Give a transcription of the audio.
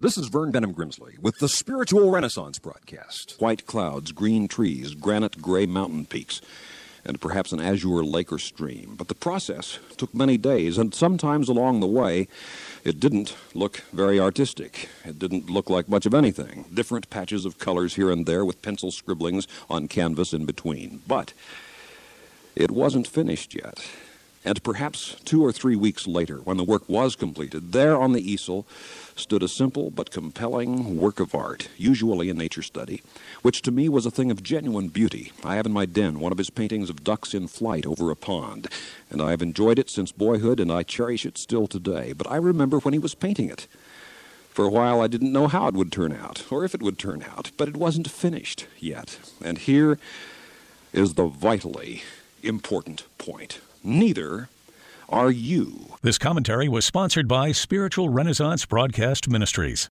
This is Vern Bennom Grimsley with the Spiritual Renaissance broadcast. White clouds, green trees, granite gray mountain peaks, and perhaps an azure lake or stream. But the process took many days, and sometimes along the way, it didn't look very artistic. It didn't look like much of anything. Different patches of colors here and there with pencil scribblings on canvas in between. But it wasn't finished yet. And perhaps two or three weeks later, when the work was completed, there on the easel stood a simple but compelling work of art, usually a nature study, which to me was a thing of genuine beauty. I have in my den one of his paintings of ducks in flight over a pond, and I have enjoyed it since boyhood, and I cherish it still today. But I remember when he was painting it. For a while, I didn't know how it would turn out, or if it would turn out, but it wasn't finished yet. And here is the vitally important point. Neither are you. This commentary was sponsored by Spiritual Renaissance Broadcast Ministries.